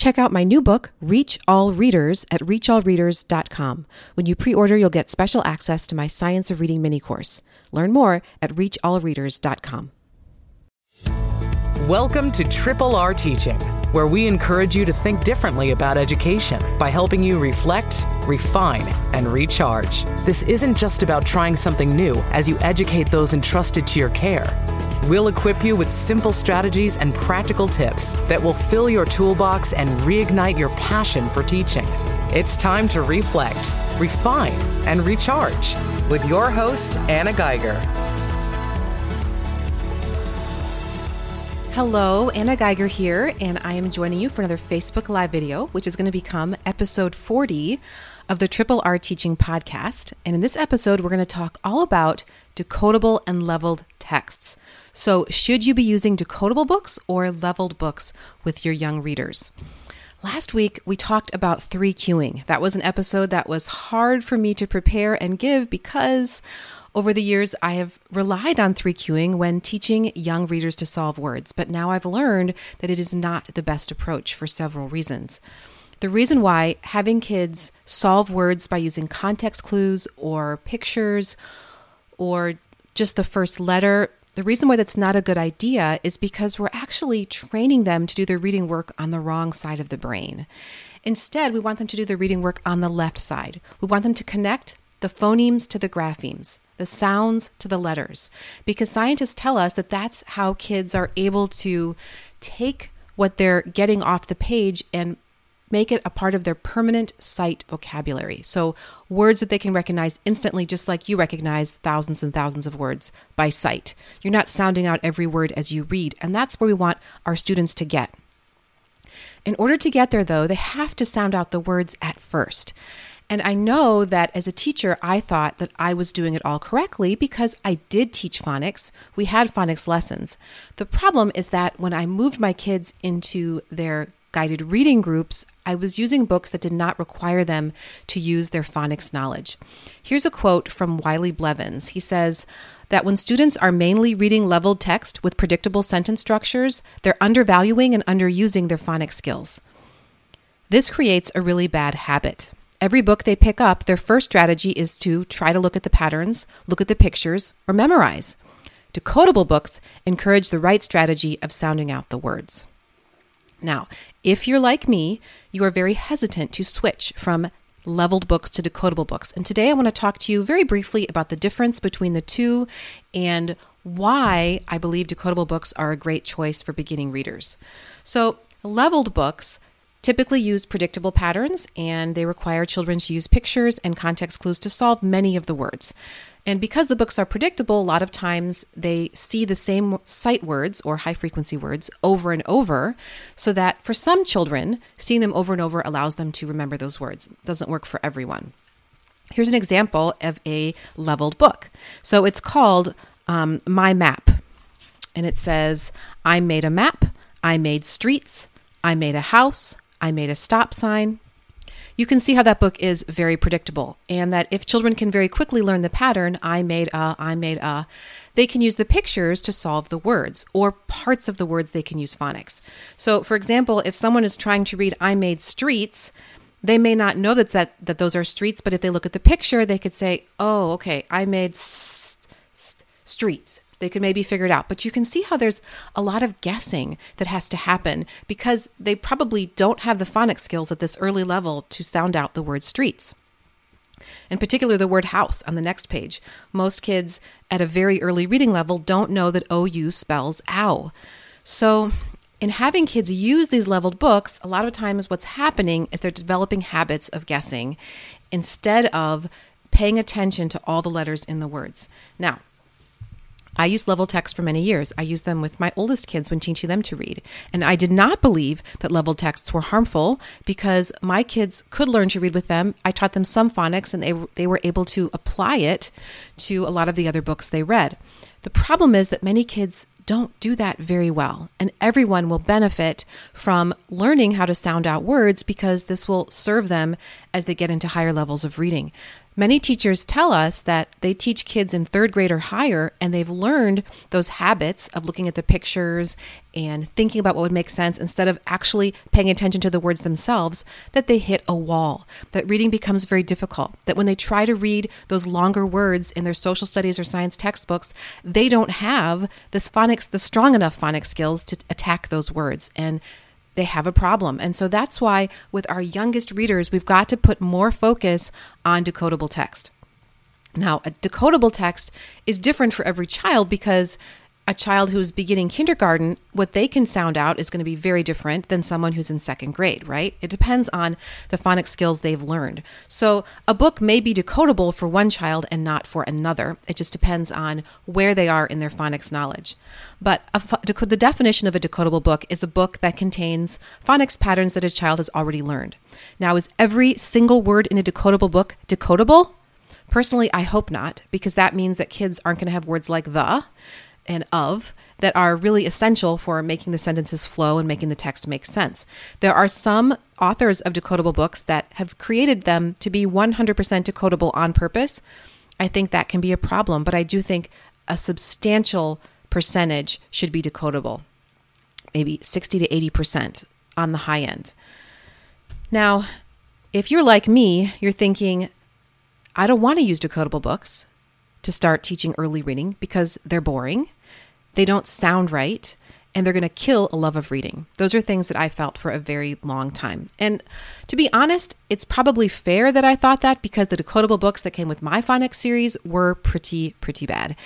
Check out my new book, Reach All Readers, at reachallreaders.com. When you pre order, you'll get special access to my Science of Reading mini course. Learn more at reachallreaders.com. Welcome to Triple R Teaching, where we encourage you to think differently about education by helping you reflect, refine, and recharge. This isn't just about trying something new as you educate those entrusted to your care. We'll equip you with simple strategies and practical tips that will fill your toolbox and reignite your passion for teaching. It's time to reflect, refine, and recharge with your host, Anna Geiger. Hello, Anna Geiger here, and I am joining you for another Facebook Live video, which is going to become episode 40 of the Triple R Teaching Podcast. And in this episode, we're going to talk all about decodable and leveled texts. So, should you be using decodable books or leveled books with your young readers? Last week, we talked about three cueing. That was an episode that was hard for me to prepare and give because over the years, I have relied on three cueing when teaching young readers to solve words, but now I've learned that it is not the best approach for several reasons. The reason why having kids solve words by using context clues or pictures or just the first letter, the reason why that's not a good idea is because we're actually training them to do their reading work on the wrong side of the brain. Instead, we want them to do their reading work on the left side. We want them to connect the phonemes to the graphemes the sounds to the letters, because scientists tell us that that's how kids are able to take what they're getting off the page and make it a part of their permanent sight vocabulary. So, words that they can recognize instantly, just like you recognize thousands and thousands of words by sight. You're not sounding out every word as you read, and that's where we want our students to get. In order to get there, though, they have to sound out the words at first. And I know that as a teacher, I thought that I was doing it all correctly because I did teach phonics. We had phonics lessons. The problem is that when I moved my kids into their guided reading groups, I was using books that did not require them to use their phonics knowledge. Here's a quote from Wiley Blevins. He says that when students are mainly reading leveled text with predictable sentence structures, they're undervaluing and underusing their phonics skills. This creates a really bad habit. Every book they pick up, their first strategy is to try to look at the patterns, look at the pictures, or memorize. Decodable books encourage the right strategy of sounding out the words. Now, if you're like me, you are very hesitant to switch from leveled books to decodable books. And today I want to talk to you very briefly about the difference between the two and why I believe decodable books are a great choice for beginning readers. So, leveled books typically use predictable patterns and they require children to use pictures and context clues to solve many of the words. And because the books are predictable, a lot of times they see the same sight words or high frequency words over and over, so that for some children, seeing them over and over allows them to remember those words. It doesn't work for everyone. Here's an example of a leveled book. So it's called um, My Map. And it says, I made a map, I made streets, I made a house, I made a stop sign. You can see how that book is very predictable, and that if children can very quickly learn the pattern, I made a, I made a, they can use the pictures to solve the words, or parts of the words they can use phonics. So, for example, if someone is trying to read I made streets, they may not know that, that, that those are streets, but if they look at the picture, they could say, oh, okay, I made st- streets they could maybe figure it out. But you can see how there's a lot of guessing that has to happen because they probably don't have the phonics skills at this early level to sound out the word streets. In particular, the word house on the next page. Most kids at a very early reading level don't know that OU spells ow. So, in having kids use these leveled books, a lot of times what's happening is they're developing habits of guessing instead of paying attention to all the letters in the words. Now, I used level text for many years. I used them with my oldest kids when teaching them to read. And I did not believe that level texts were harmful because my kids could learn to read with them. I taught them some phonics and they, they were able to apply it to a lot of the other books they read. The problem is that many kids don't do that very well. And everyone will benefit from learning how to sound out words because this will serve them as they get into higher levels of reading. Many teachers tell us that they teach kids in third grade or higher, and they've learned those habits of looking at the pictures and thinking about what would make sense instead of actually paying attention to the words themselves, that they hit a wall, that reading becomes very difficult, that when they try to read those longer words in their social studies or science textbooks, they don't have this phonics, the strong enough phonics skills to attack those words. And they have a problem. And so that's why with our youngest readers, we've got to put more focus on decodable text. Now, a decodable text is different for every child because a child who's beginning kindergarten, what they can sound out is going to be very different than someone who's in second grade, right? It depends on the phonics skills they've learned. So a book may be decodable for one child and not for another. It just depends on where they are in their phonics knowledge. But a, the definition of a decodable book is a book that contains phonics patterns that a child has already learned. Now, is every single word in a decodable book decodable? Personally, I hope not, because that means that kids aren't going to have words like the and of that are really essential for making the sentences flow and making the text make sense. There are some authors of decodable books that have created them to be 100% decodable on purpose. I think that can be a problem, but I do think a substantial percentage should be decodable, maybe 60 to 80% on the high end. Now, if you're like me, you're thinking, I don't want to use decodable books to start teaching early reading because they're boring, they don't sound right, and they're going to kill a love of reading. Those are things that I felt for a very long time. And to be honest, it's probably fair that I thought that because the decodable books that came with my phonics series were pretty, pretty bad.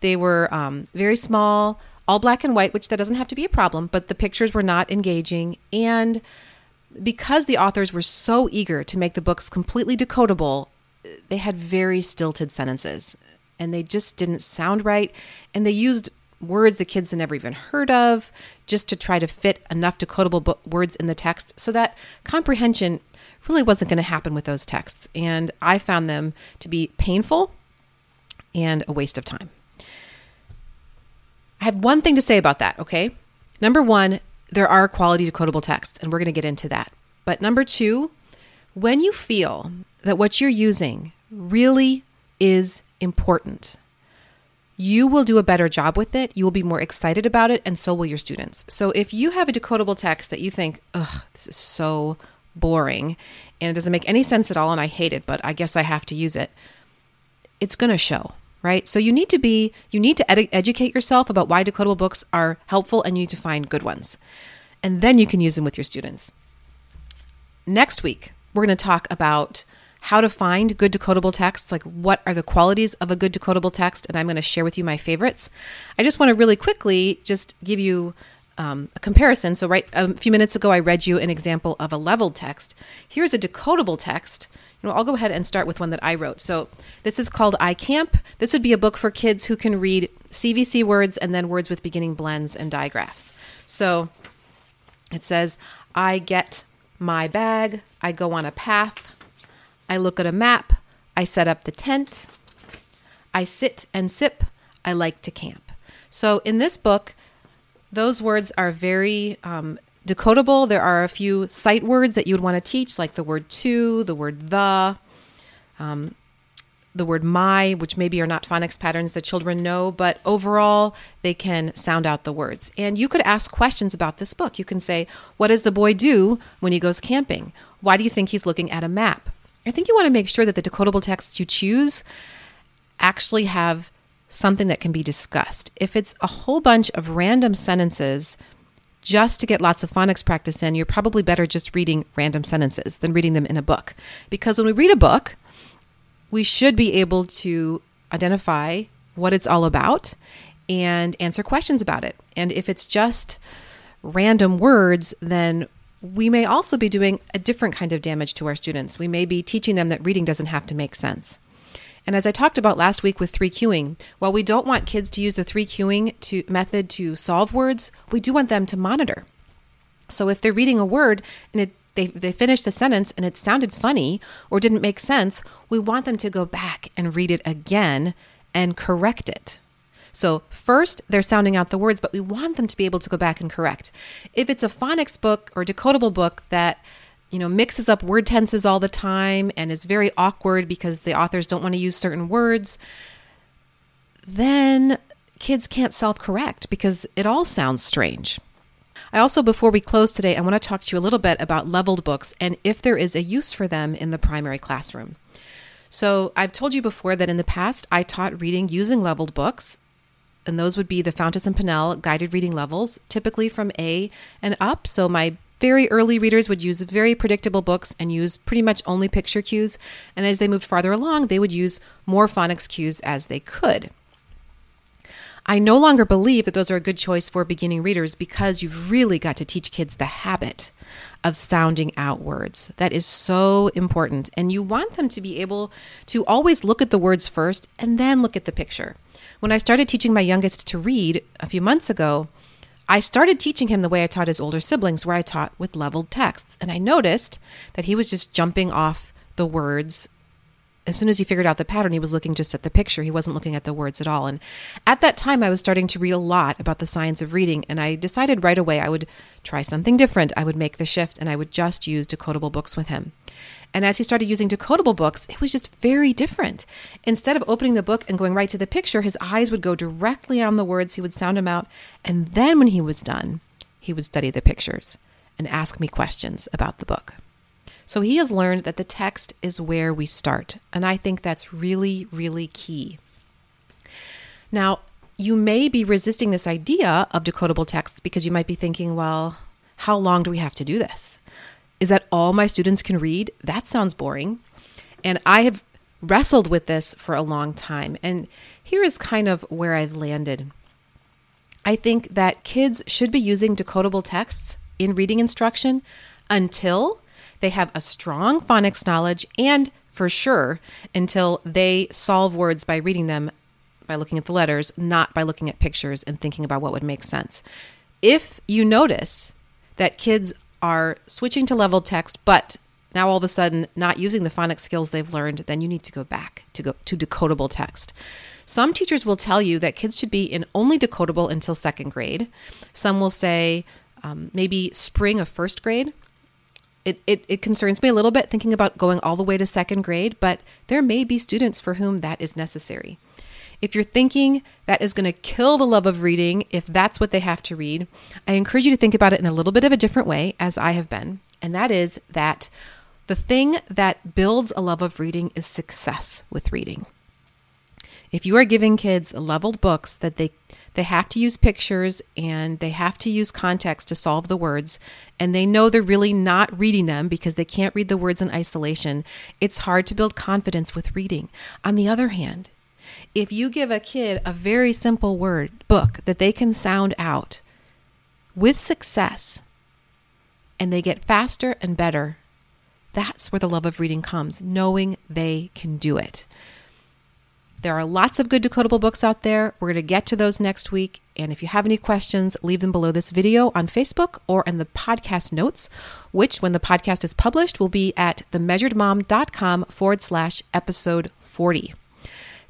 They were um, very small, all black and white, which that doesn't have to be a problem, but the pictures were not engaging. And because the authors were so eager to make the books completely decodable, they had very stilted sentences and they just didn't sound right. And they used words the kids had never even heard of just to try to fit enough decodable words in the text so that comprehension really wasn't going to happen with those texts. And I found them to be painful and a waste of time. I have one thing to say about that, okay? Number one, there are quality decodable texts, and we're going to get into that. But number two, when you feel that what you're using really is important. You will do a better job with it. You will be more excited about it, and so will your students. So, if you have a decodable text that you think, ugh, this is so boring and it doesn't make any sense at all, and I hate it, but I guess I have to use it, it's going to show, right? So, you need to be, you need to ed- educate yourself about why decodable books are helpful, and you need to find good ones. And then you can use them with your students. Next week, we're going to talk about how to find good decodable texts, like what are the qualities of a good decodable text, and I'm going to share with you my favorites. I just want to really quickly just give you um, a comparison. So, right a few minutes ago, I read you an example of a leveled text. Here's a decodable text. You know, I'll go ahead and start with one that I wrote. So, this is called iCamp. This would be a book for kids who can read CVC words and then words with beginning blends and digraphs. So, it says, I get my bag, I go on a path, I look at a map. I set up the tent. I sit and sip. I like to camp. So in this book, those words are very um, decodable. There are a few sight words that you would want to teach, like the word to, the word the, um, the word my, which maybe are not phonics patterns that children know, but overall, they can sound out the words. And you could ask questions about this book. You can say, What does the boy do when he goes camping? Why do you think he's looking at a map? I think you want to make sure that the decodable texts you choose actually have something that can be discussed. If it's a whole bunch of random sentences just to get lots of phonics practice in, you're probably better just reading random sentences than reading them in a book. Because when we read a book, we should be able to identify what it's all about and answer questions about it. And if it's just random words, then we may also be doing a different kind of damage to our students. We may be teaching them that reading doesn't have to make sense. And as I talked about last week with three cueing, while we don't want kids to use the three cueing to, method to solve words, we do want them to monitor. So if they're reading a word and it, they, they finished a sentence and it sounded funny or didn't make sense, we want them to go back and read it again and correct it. So, first, they're sounding out the words, but we want them to be able to go back and correct. If it's a phonics book or decodable book that you know, mixes up word tenses all the time and is very awkward because the authors don't want to use certain words, then kids can't self correct because it all sounds strange. I also, before we close today, I want to talk to you a little bit about leveled books and if there is a use for them in the primary classroom. So, I've told you before that in the past I taught reading using leveled books, and those would be the Fountas and Pinnell guided reading levels, typically from A and up. So, my very early readers would use very predictable books and use pretty much only picture cues. And as they moved farther along, they would use more phonics cues as they could. I no longer believe that those are a good choice for beginning readers because you've really got to teach kids the habit of sounding out words. That is so important. And you want them to be able to always look at the words first and then look at the picture. When I started teaching my youngest to read a few months ago, I started teaching him the way I taught his older siblings, where I taught with leveled texts. And I noticed that he was just jumping off the words. As soon as he figured out the pattern, he was looking just at the picture. He wasn't looking at the words at all. And at that time, I was starting to read a lot about the science of reading. And I decided right away I would try something different. I would make the shift and I would just use decodable books with him. And as he started using decodable books, it was just very different. Instead of opening the book and going right to the picture, his eyes would go directly on the words, he would sound them out, and then when he was done, he would study the pictures and ask me questions about the book. So he has learned that the text is where we start, and I think that's really, really key. Now, you may be resisting this idea of decodable texts because you might be thinking, well, how long do we have to do this? is that all my students can read? That sounds boring. And I have wrestled with this for a long time. And here is kind of where I've landed. I think that kids should be using decodable texts in reading instruction until they have a strong phonics knowledge and for sure until they solve words by reading them by looking at the letters, not by looking at pictures and thinking about what would make sense. If you notice that kids are switching to level text, but now all of a sudden not using the phonics skills they've learned, then you need to go back to go to decodable text. Some teachers will tell you that kids should be in only decodable until second grade. Some will say um, maybe spring of first grade. It, it, it concerns me a little bit thinking about going all the way to second grade, but there may be students for whom that is necessary. If you're thinking that is going to kill the love of reading, if that's what they have to read, I encourage you to think about it in a little bit of a different way, as I have been. And that is that the thing that builds a love of reading is success with reading. If you are giving kids leveled books that they they have to use pictures and they have to use context to solve the words and they know they're really not reading them because they can't read the words in isolation, it's hard to build confidence with reading. On the other hand, if you give a kid a very simple word book that they can sound out with success and they get faster and better, that's where the love of reading comes, knowing they can do it. There are lots of good decodable books out there. We're going to get to those next week. And if you have any questions, leave them below this video on Facebook or in the podcast notes, which, when the podcast is published, will be at themeasuredmom.com forward slash episode 40.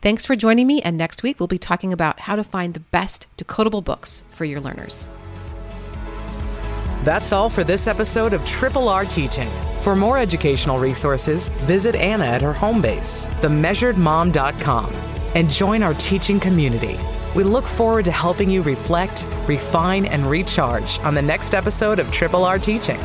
Thanks for joining me, and next week we'll be talking about how to find the best decodable books for your learners. That's all for this episode of Triple R Teaching. For more educational resources, visit Anna at her home base, themeasuredmom.com, and join our teaching community. We look forward to helping you reflect, refine, and recharge on the next episode of Triple R Teaching.